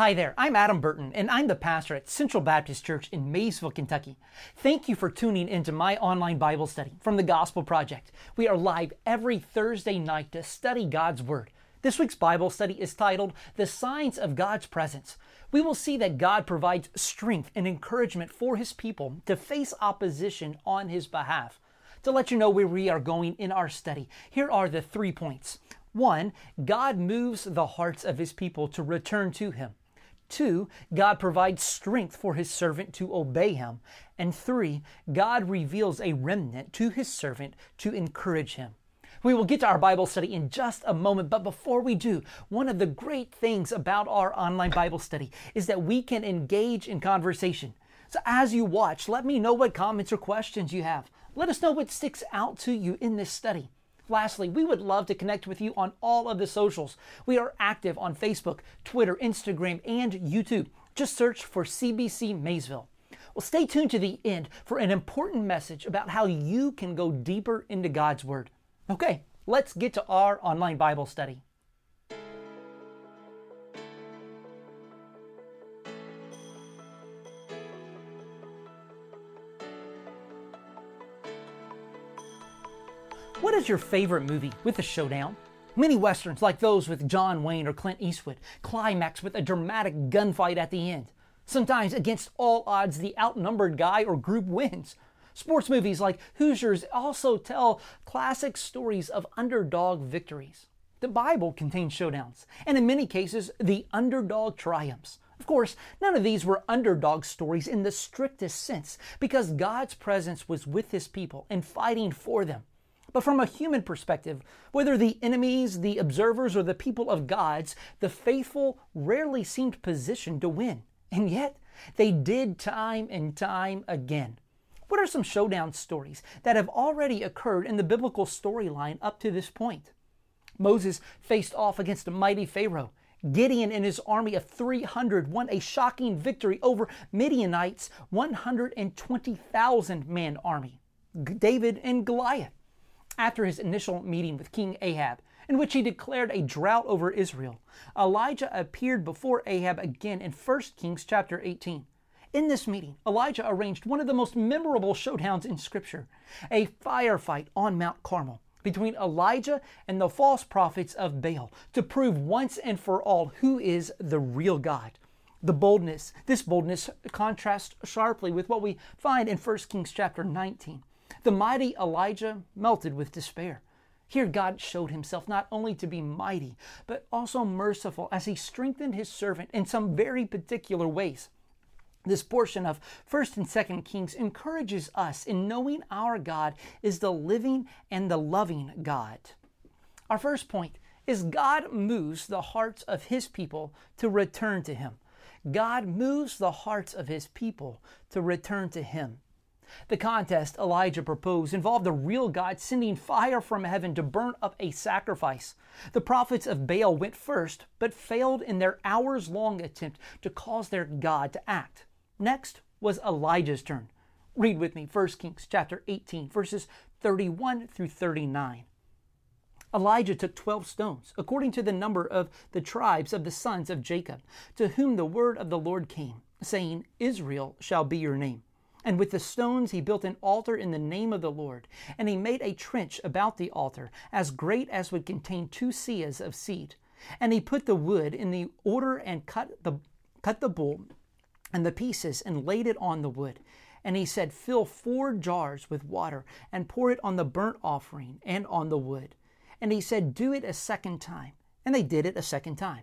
Hi there, I'm Adam Burton, and I'm the pastor at Central Baptist Church in Maysville, Kentucky. Thank you for tuning into my online Bible study from the Gospel Project. We are live every Thursday night to study God's Word. This week's Bible study is titled The Signs of God's Presence. We will see that God provides strength and encouragement for His people to face opposition on His behalf. To let you know where we are going in our study, here are the three points. One, God moves the hearts of His people to return to Him. Two, God provides strength for his servant to obey him. And three, God reveals a remnant to his servant to encourage him. We will get to our Bible study in just a moment, but before we do, one of the great things about our online Bible study is that we can engage in conversation. So as you watch, let me know what comments or questions you have. Let us know what sticks out to you in this study. Lastly, we would love to connect with you on all of the socials. We are active on Facebook, Twitter, Instagram, and YouTube. Just search for CBC Maysville. Well, stay tuned to the end for an important message about how you can go deeper into God's Word. Okay, let's get to our online Bible study. What is your favorite movie with a showdown? Many westerns, like those with John Wayne or Clint Eastwood, climax with a dramatic gunfight at the end. Sometimes, against all odds, the outnumbered guy or group wins. Sports movies like Hoosiers also tell classic stories of underdog victories. The Bible contains showdowns, and in many cases, the underdog triumphs. Of course, none of these were underdog stories in the strictest sense, because God's presence was with His people and fighting for them. But from a human perspective, whether the enemies, the observers, or the people of God's, the faithful rarely seemed positioned to win. And yet, they did time and time again. What are some showdown stories that have already occurred in the biblical storyline up to this point? Moses faced off against a mighty Pharaoh. Gideon and his army of 300 won a shocking victory over Midianites' 120,000 man army. David and Goliath after his initial meeting with King Ahab, in which he declared a drought over Israel, Elijah appeared before Ahab again in 1 Kings chapter 18. In this meeting, Elijah arranged one of the most memorable showdowns in Scripture, a firefight on Mount Carmel between Elijah and the false prophets of Baal to prove once and for all who is the real God. The boldness, this boldness contrasts sharply with what we find in 1 Kings chapter 19. The mighty Elijah melted with despair. Here, God showed himself not only to be mighty, but also merciful as he strengthened his servant in some very particular ways. This portion of 1st and 2nd Kings encourages us in knowing our God is the living and the loving God. Our first point is God moves the hearts of his people to return to him. God moves the hearts of his people to return to him. The contest Elijah proposed involved the real God sending fire from heaven to burn up a sacrifice. The prophets of Baal went first, but failed in their hours long attempt to cause their God to act. Next was Elijah's turn. Read with me 1 Kings chapter 18, verses 31 through 39. Elijah took 12 stones, according to the number of the tribes of the sons of Jacob, to whom the word of the Lord came, saying, Israel shall be your name. And with the stones he built an altar in the name of the Lord. And he made a trench about the altar, as great as would contain two seahs of seed. And he put the wood in the order and cut the, cut the bull and the pieces and laid it on the wood. And he said, Fill four jars with water and pour it on the burnt offering and on the wood. And he said, Do it a second time. And they did it a second time.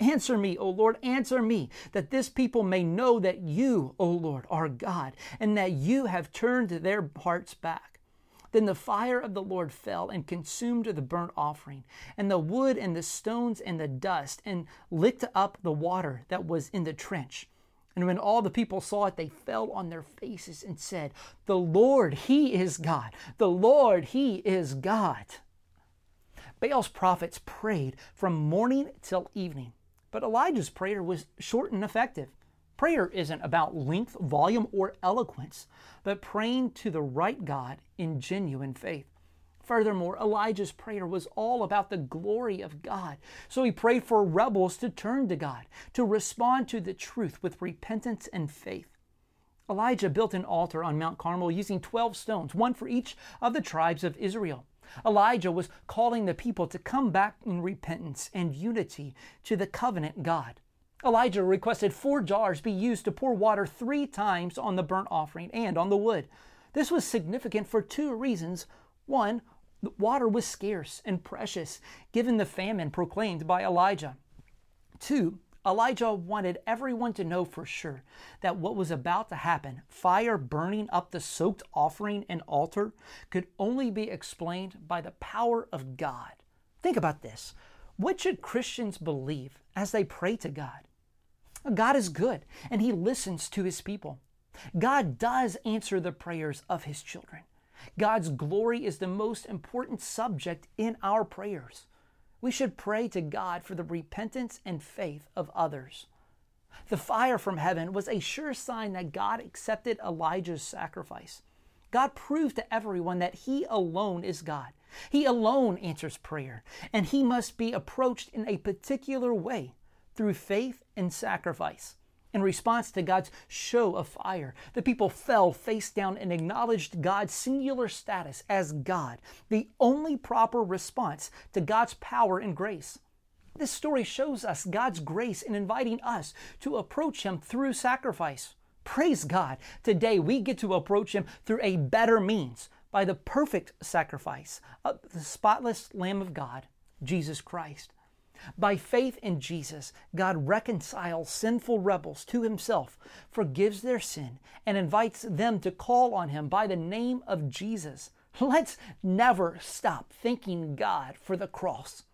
Answer me, O Lord, answer me, that this people may know that you, O Lord, are God, and that you have turned their hearts back. Then the fire of the Lord fell and consumed the burnt offering, and the wood and the stones and the dust, and licked up the water that was in the trench. And when all the people saw it, they fell on their faces and said, The Lord, He is God. The Lord, He is God. Baal's prophets prayed from morning till evening, but Elijah's prayer was short and effective. Prayer isn't about length, volume, or eloquence, but praying to the right God in genuine faith. Furthermore, Elijah's prayer was all about the glory of God. So he prayed for rebels to turn to God, to respond to the truth with repentance and faith. Elijah built an altar on Mount Carmel using 12 stones, one for each of the tribes of Israel. Elijah was calling the people to come back in repentance and unity to the covenant God. Elijah requested four jars be used to pour water three times on the burnt offering and on the wood. This was significant for two reasons. One, Water was scarce and precious, given the famine proclaimed by Elijah. Two, Elijah wanted everyone to know for sure that what was about to happen, fire burning up the soaked offering and altar, could only be explained by the power of God. Think about this. What should Christians believe as they pray to God? God is good and He listens to His people. God does answer the prayers of His children. God's glory is the most important subject in our prayers. We should pray to God for the repentance and faith of others. The fire from heaven was a sure sign that God accepted Elijah's sacrifice. God proved to everyone that He alone is God. He alone answers prayer, and He must be approached in a particular way through faith and sacrifice. In response to God's show of fire, the people fell face down and acknowledged God's singular status as God, the only proper response to God's power and grace. This story shows us God's grace in inviting us to approach Him through sacrifice. Praise God, today we get to approach Him through a better means by the perfect sacrifice of the spotless Lamb of God, Jesus Christ. By faith in Jesus, God reconciles sinful rebels to himself, forgives their sin, and invites them to call on him by the name of Jesus. Let's never stop thanking God for the cross.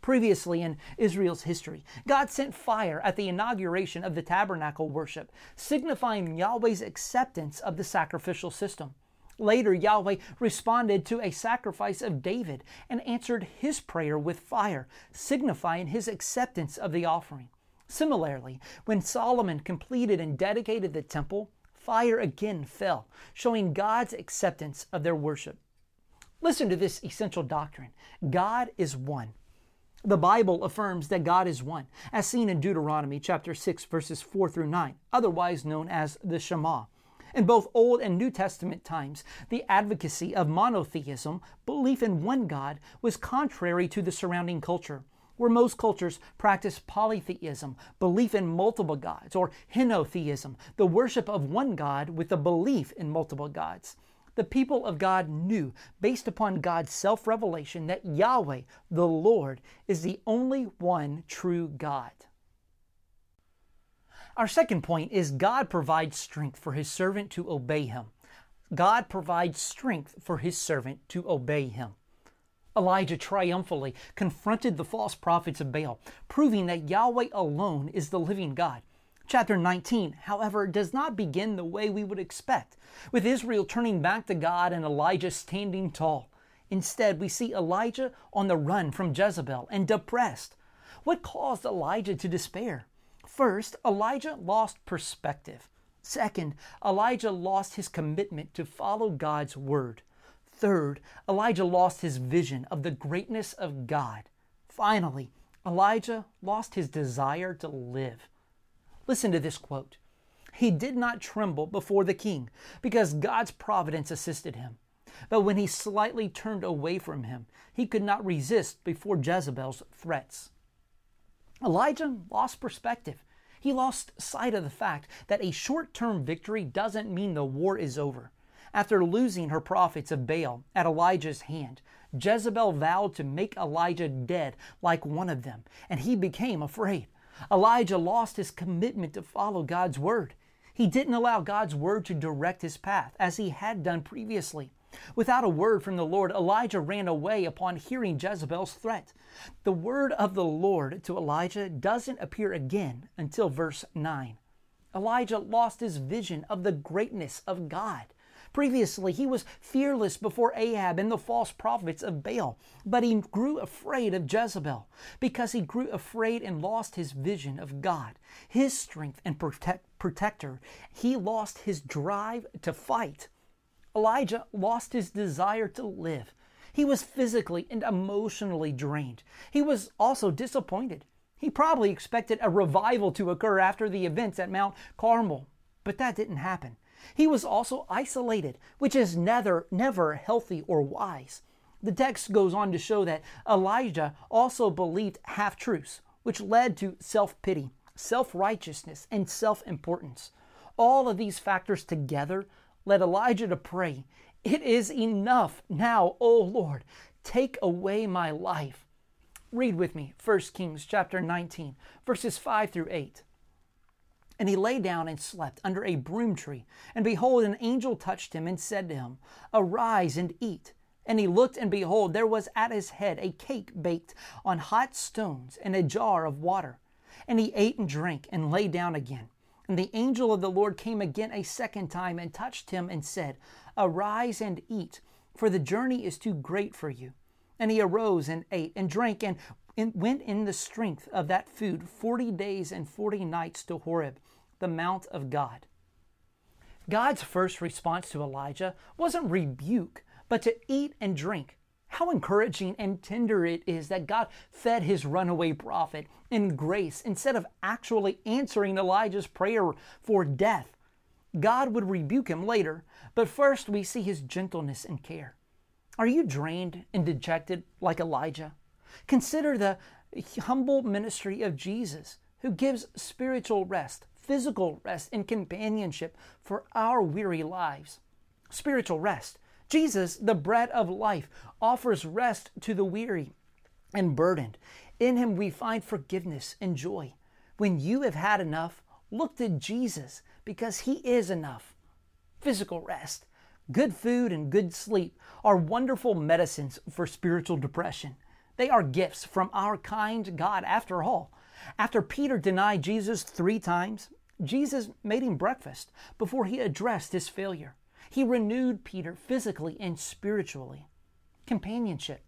Previously in Israel's history, God sent fire at the inauguration of the tabernacle worship, signifying Yahweh's acceptance of the sacrificial system. Later, Yahweh responded to a sacrifice of David and answered his prayer with fire, signifying his acceptance of the offering. Similarly, when Solomon completed and dedicated the temple, fire again fell, showing God's acceptance of their worship. Listen to this essential doctrine God is one. The Bible affirms that God is one, as seen in Deuteronomy chapter 6 verses 4 through 9, otherwise known as the Shema. In both Old and New Testament times, the advocacy of monotheism, belief in one God, was contrary to the surrounding culture, where most cultures practice polytheism, belief in multiple gods, or henotheism, the worship of one God with a belief in multiple gods. The people of God knew, based upon God's self revelation, that Yahweh, the Lord, is the only one true God. Our second point is God provides strength for his servant to obey him. God provides strength for his servant to obey him. Elijah triumphantly confronted the false prophets of Baal, proving that Yahweh alone is the living God. Chapter 19, however, does not begin the way we would expect, with Israel turning back to God and Elijah standing tall. Instead, we see Elijah on the run from Jezebel and depressed. What caused Elijah to despair? First, Elijah lost perspective. Second, Elijah lost his commitment to follow God's word. Third, Elijah lost his vision of the greatness of God. Finally, Elijah lost his desire to live. Listen to this quote He did not tremble before the king because God's providence assisted him. But when he slightly turned away from him, he could not resist before Jezebel's threats. Elijah lost perspective. He lost sight of the fact that a short term victory doesn't mean the war is over. After losing her prophets of Baal at Elijah's hand, Jezebel vowed to make Elijah dead like one of them, and he became afraid. Elijah lost his commitment to follow God's word. He didn't allow God's word to direct his path as he had done previously. Without a word from the Lord, Elijah ran away upon hearing Jezebel's threat. The word of the Lord to Elijah doesn't appear again until verse 9. Elijah lost his vision of the greatness of God. Previously, he was fearless before Ahab and the false prophets of Baal, but he grew afraid of Jezebel because he grew afraid and lost his vision of God, his strength and protect, protector. He lost his drive to fight. Elijah lost his desire to live. He was physically and emotionally drained. He was also disappointed. He probably expected a revival to occur after the events at Mount Carmel, but that didn't happen. He was also isolated, which is never, never healthy or wise. The text goes on to show that Elijah also believed half truths, which led to self pity, self righteousness, and self importance. All of these factors together led Elijah to pray, It is enough now, O Lord, take away my life. Read with me 1 Kings chapter 19, verses 5 through 8. And he lay down and slept under a broom tree. And behold, an angel touched him and said to him, Arise and eat. And he looked, and behold, there was at his head a cake baked on hot stones and a jar of water. And he ate and drank and lay down again. And the angel of the Lord came again a second time and touched him and said, Arise and eat, for the journey is too great for you. And he arose and ate and drank and went in the strength of that food forty days and forty nights to Horeb, the mount of God. God's first response to Elijah wasn't rebuke, but to eat and drink. How encouraging and tender it is that God fed his runaway prophet in grace instead of actually answering Elijah's prayer for death. God would rebuke him later, but first we see his gentleness and care. Are you drained and dejected like Elijah? Consider the humble ministry of Jesus, who gives spiritual rest, physical rest, and companionship for our weary lives. Spiritual rest. Jesus, the bread of life, offers rest to the weary and burdened. In him we find forgiveness and joy. When you have had enough, look to Jesus because he is enough. Physical rest. Good food and good sleep are wonderful medicines for spiritual depression. They are gifts from our kind God, after all. After Peter denied Jesus three times, Jesus made him breakfast before he addressed his failure. He renewed Peter physically and spiritually. Companionship.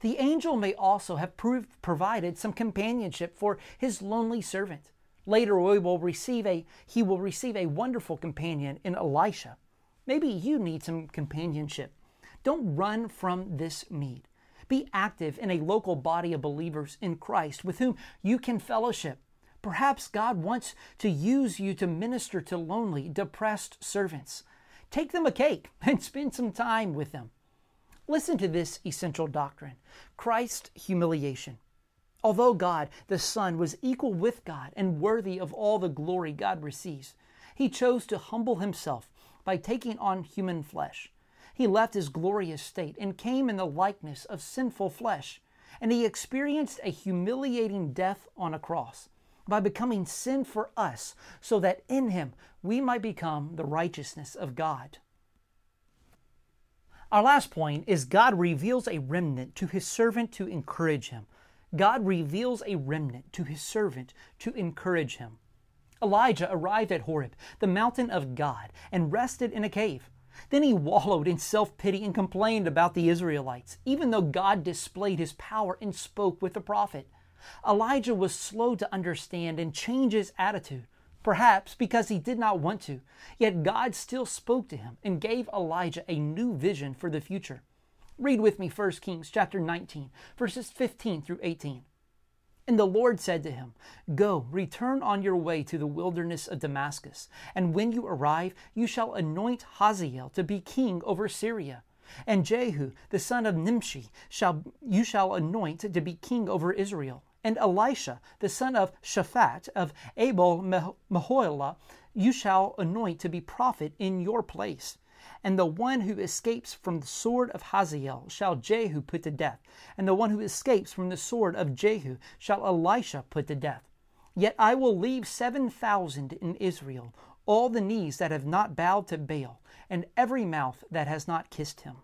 The angel may also have proved, provided some companionship for his lonely servant. Later we will receive a, he will receive a wonderful companion in Elisha. Maybe you need some companionship. Don't run from this need. Be active in a local body of believers in Christ with whom you can fellowship. Perhaps God wants to use you to minister to lonely, depressed servants. Take them a cake and spend some time with them. Listen to this essential doctrine Christ's humiliation. Although God, the Son, was equal with God and worthy of all the glory God receives, he chose to humble himself by taking on human flesh. He left his glorious state and came in the likeness of sinful flesh, and he experienced a humiliating death on a cross by becoming sin for us, so that in him we might become the righteousness of God. Our last point is God reveals a remnant to his servant to encourage him. God reveals a remnant to his servant to encourage him. Elijah arrived at Horeb, the mountain of God, and rested in a cave. Then he wallowed in self pity and complained about the Israelites, even though God displayed his power and spoke with the prophet. Elijah was slow to understand and change his attitude, perhaps because he did not want to. Yet God still spoke to him and gave Elijah a new vision for the future. Read with me 1 Kings chapter 19, verses 15 through 18. And the Lord said to him, Go, return on your way to the wilderness of Damascus, and when you arrive, you shall anoint Hazael to be king over Syria. And Jehu, the son of Nimshi, shall you shall anoint to be king over Israel. And Elisha, the son of Shaphat of Abel Meholah, you shall anoint to be prophet in your place. And the one who escapes from the sword of Hazael shall Jehu put to death, and the one who escapes from the sword of Jehu shall Elisha put to death. Yet I will leave seven thousand in Israel, all the knees that have not bowed to Baal, and every mouth that has not kissed him.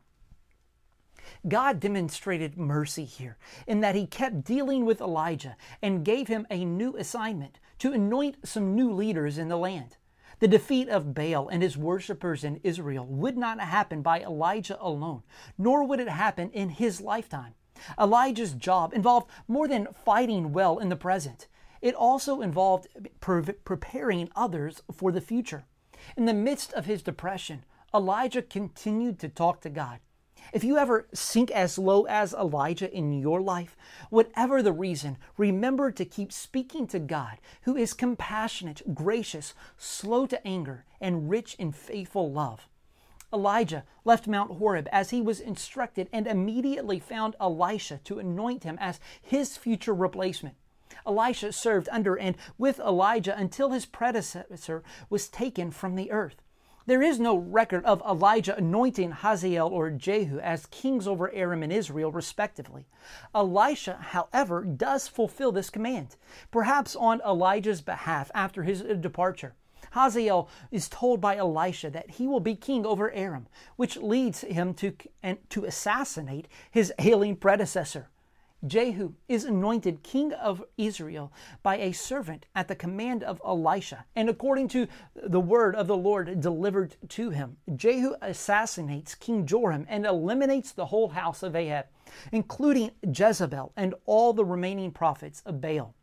God demonstrated mercy here in that he kept dealing with Elijah and gave him a new assignment to anoint some new leaders in the land. The defeat of Baal and his worshippers in Israel would not happen by Elijah alone, nor would it happen in his lifetime. Elijah's job involved more than fighting well in the present. It also involved pre- preparing others for the future. In the midst of his depression, Elijah continued to talk to God. If you ever sink as low as Elijah in your life, whatever the reason, remember to keep speaking to God, who is compassionate, gracious, slow to anger, and rich in faithful love. Elijah left Mount Horeb as he was instructed and immediately found Elisha to anoint him as his future replacement. Elisha served under and with Elijah until his predecessor was taken from the earth. There is no record of Elijah anointing Hazael or Jehu as kings over Aram and Israel, respectively. Elisha, however, does fulfill this command, perhaps on Elijah's behalf after his departure. Hazael is told by Elisha that he will be king over Aram, which leads him to, to assassinate his ailing predecessor. Jehu is anointed king of Israel by a servant at the command of Elisha, and according to the word of the Lord delivered to him. Jehu assassinates King Joram and eliminates the whole house of Ahab, including Jezebel and all the remaining prophets of Baal.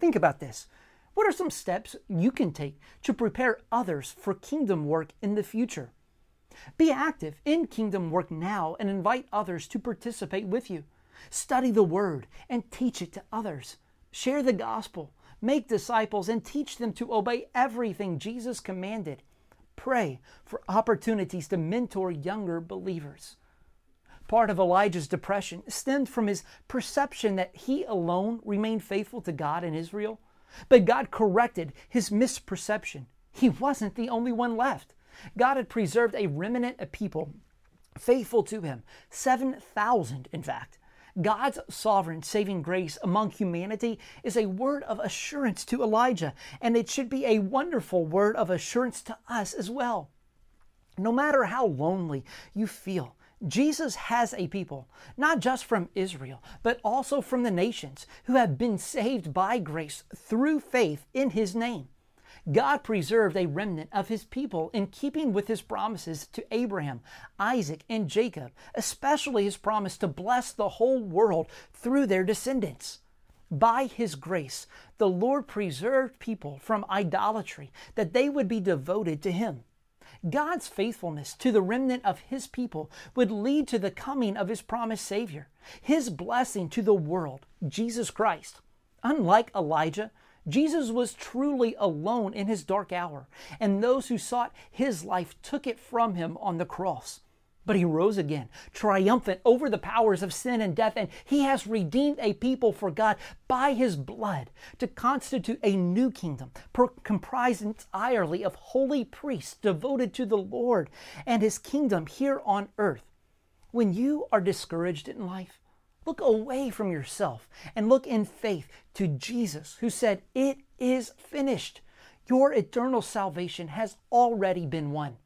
Think about this. What are some steps you can take to prepare others for kingdom work in the future? Be active in kingdom work now and invite others to participate with you. Study the Word and teach it to others. Share the gospel, make disciples, and teach them to obey everything Jesus commanded. Pray for opportunities to mentor younger believers. Part of Elijah's depression stemmed from his perception that he alone remained faithful to God in Israel. But God corrected his misperception. He wasn't the only one left. God had preserved a remnant of people faithful to him, 7,000 in fact. God's sovereign saving grace among humanity is a word of assurance to Elijah, and it should be a wonderful word of assurance to us as well. No matter how lonely you feel, Jesus has a people, not just from Israel, but also from the nations who have been saved by grace through faith in his name. God preserved a remnant of his people in keeping with his promises to Abraham, Isaac, and Jacob, especially his promise to bless the whole world through their descendants. By his grace, the Lord preserved people from idolatry, that they would be devoted to him. God's faithfulness to the remnant of his people would lead to the coming of his promised Savior, his blessing to the world, Jesus Christ. Unlike Elijah, Jesus was truly alone in his dark hour, and those who sought his life took it from him on the cross. But he rose again, triumphant over the powers of sin and death, and he has redeemed a people for God by his blood to constitute a new kingdom, comprised entirely of holy priests devoted to the Lord and his kingdom here on earth. When you are discouraged in life, Look away from yourself and look in faith to Jesus, who said, It is finished. Your eternal salvation has already been won.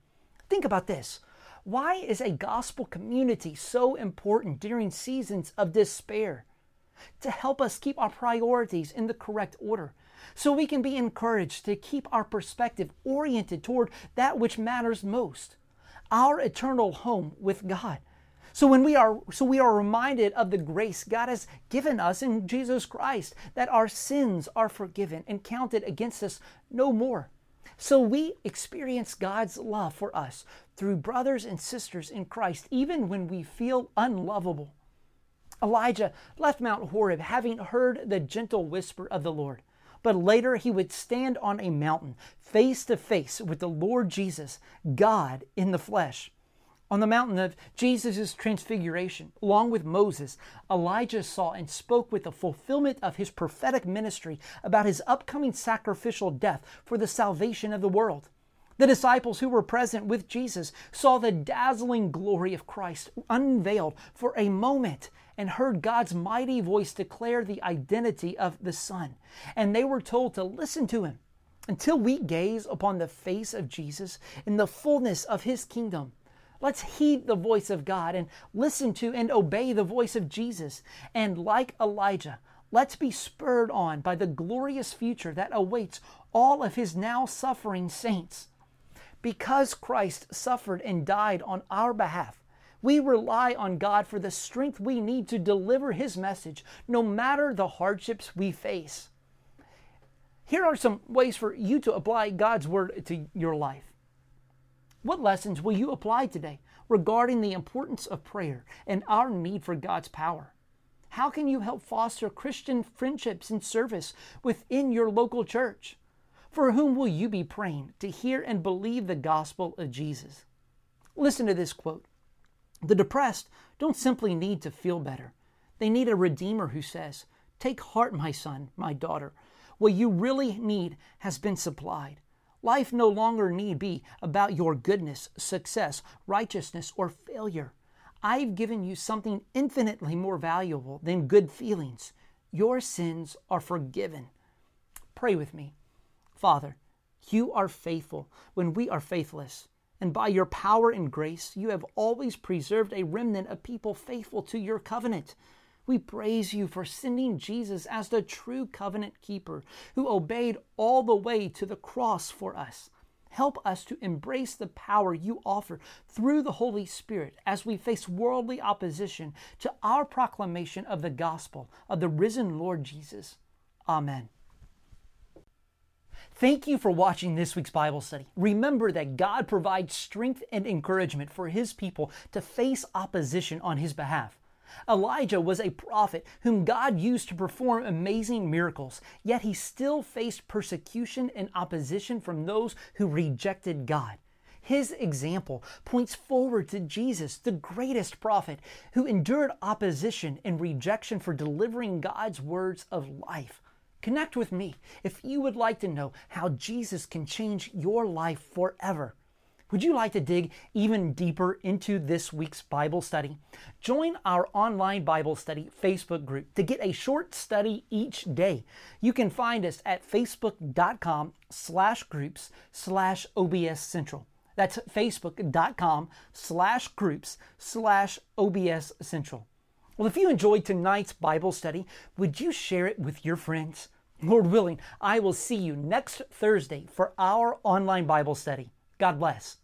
Think about this. Why is a gospel community so important during seasons of despair? To help us keep our priorities in the correct order, so we can be encouraged to keep our perspective oriented toward that which matters most our eternal home with God. So when we are so we are reminded of the grace God has given us in Jesus Christ that our sins are forgiven and counted against us no more. So we experience God's love for us through brothers and sisters in Christ even when we feel unlovable. Elijah left Mount Horeb having heard the gentle whisper of the Lord. But later he would stand on a mountain face to face with the Lord Jesus, God in the flesh. On the mountain of Jesus' transfiguration, along with Moses, Elijah saw and spoke with the fulfillment of his prophetic ministry about his upcoming sacrificial death for the salvation of the world. The disciples who were present with Jesus saw the dazzling glory of Christ unveiled for a moment and heard God's mighty voice declare the identity of the Son. And they were told to listen to him until we gaze upon the face of Jesus in the fullness of his kingdom. Let's heed the voice of God and listen to and obey the voice of Jesus. And like Elijah, Let's be spurred on by the glorious future that awaits all of his now suffering saints. Because Christ suffered and died on our behalf, we rely on God for the strength we need to deliver his message, no matter the hardships we face. Here are some ways for you to apply God's word to your life. What lessons will you apply today regarding the importance of prayer and our need for God's power? How can you help foster Christian friendships and service within your local church? For whom will you be praying to hear and believe the gospel of Jesus? Listen to this quote The depressed don't simply need to feel better, they need a Redeemer who says, Take heart, my son, my daughter. What you really need has been supplied. Life no longer need be about your goodness, success, righteousness, or failure. I've given you something infinitely more valuable than good feelings. Your sins are forgiven. Pray with me. Father, you are faithful when we are faithless. And by your power and grace, you have always preserved a remnant of people faithful to your covenant. We praise you for sending Jesus as the true covenant keeper who obeyed all the way to the cross for us. Help us to embrace the power you offer through the Holy Spirit as we face worldly opposition to our proclamation of the gospel of the risen Lord Jesus. Amen. Thank you for watching this week's Bible study. Remember that God provides strength and encouragement for His people to face opposition on His behalf. Elijah was a prophet whom God used to perform amazing miracles, yet he still faced persecution and opposition from those who rejected God. His example points forward to Jesus, the greatest prophet, who endured opposition and rejection for delivering God's words of life. Connect with me if you would like to know how Jesus can change your life forever. Would you like to dig even deeper into this week's Bible study? Join our online Bible study Facebook group to get a short study each day. You can find us at facebook.com slash groups slash OBS Central. That's facebook.com slash groups slash OBS Central. Well, if you enjoyed tonight's Bible study, would you share it with your friends? Lord willing, I will see you next Thursday for our online Bible study. God bless.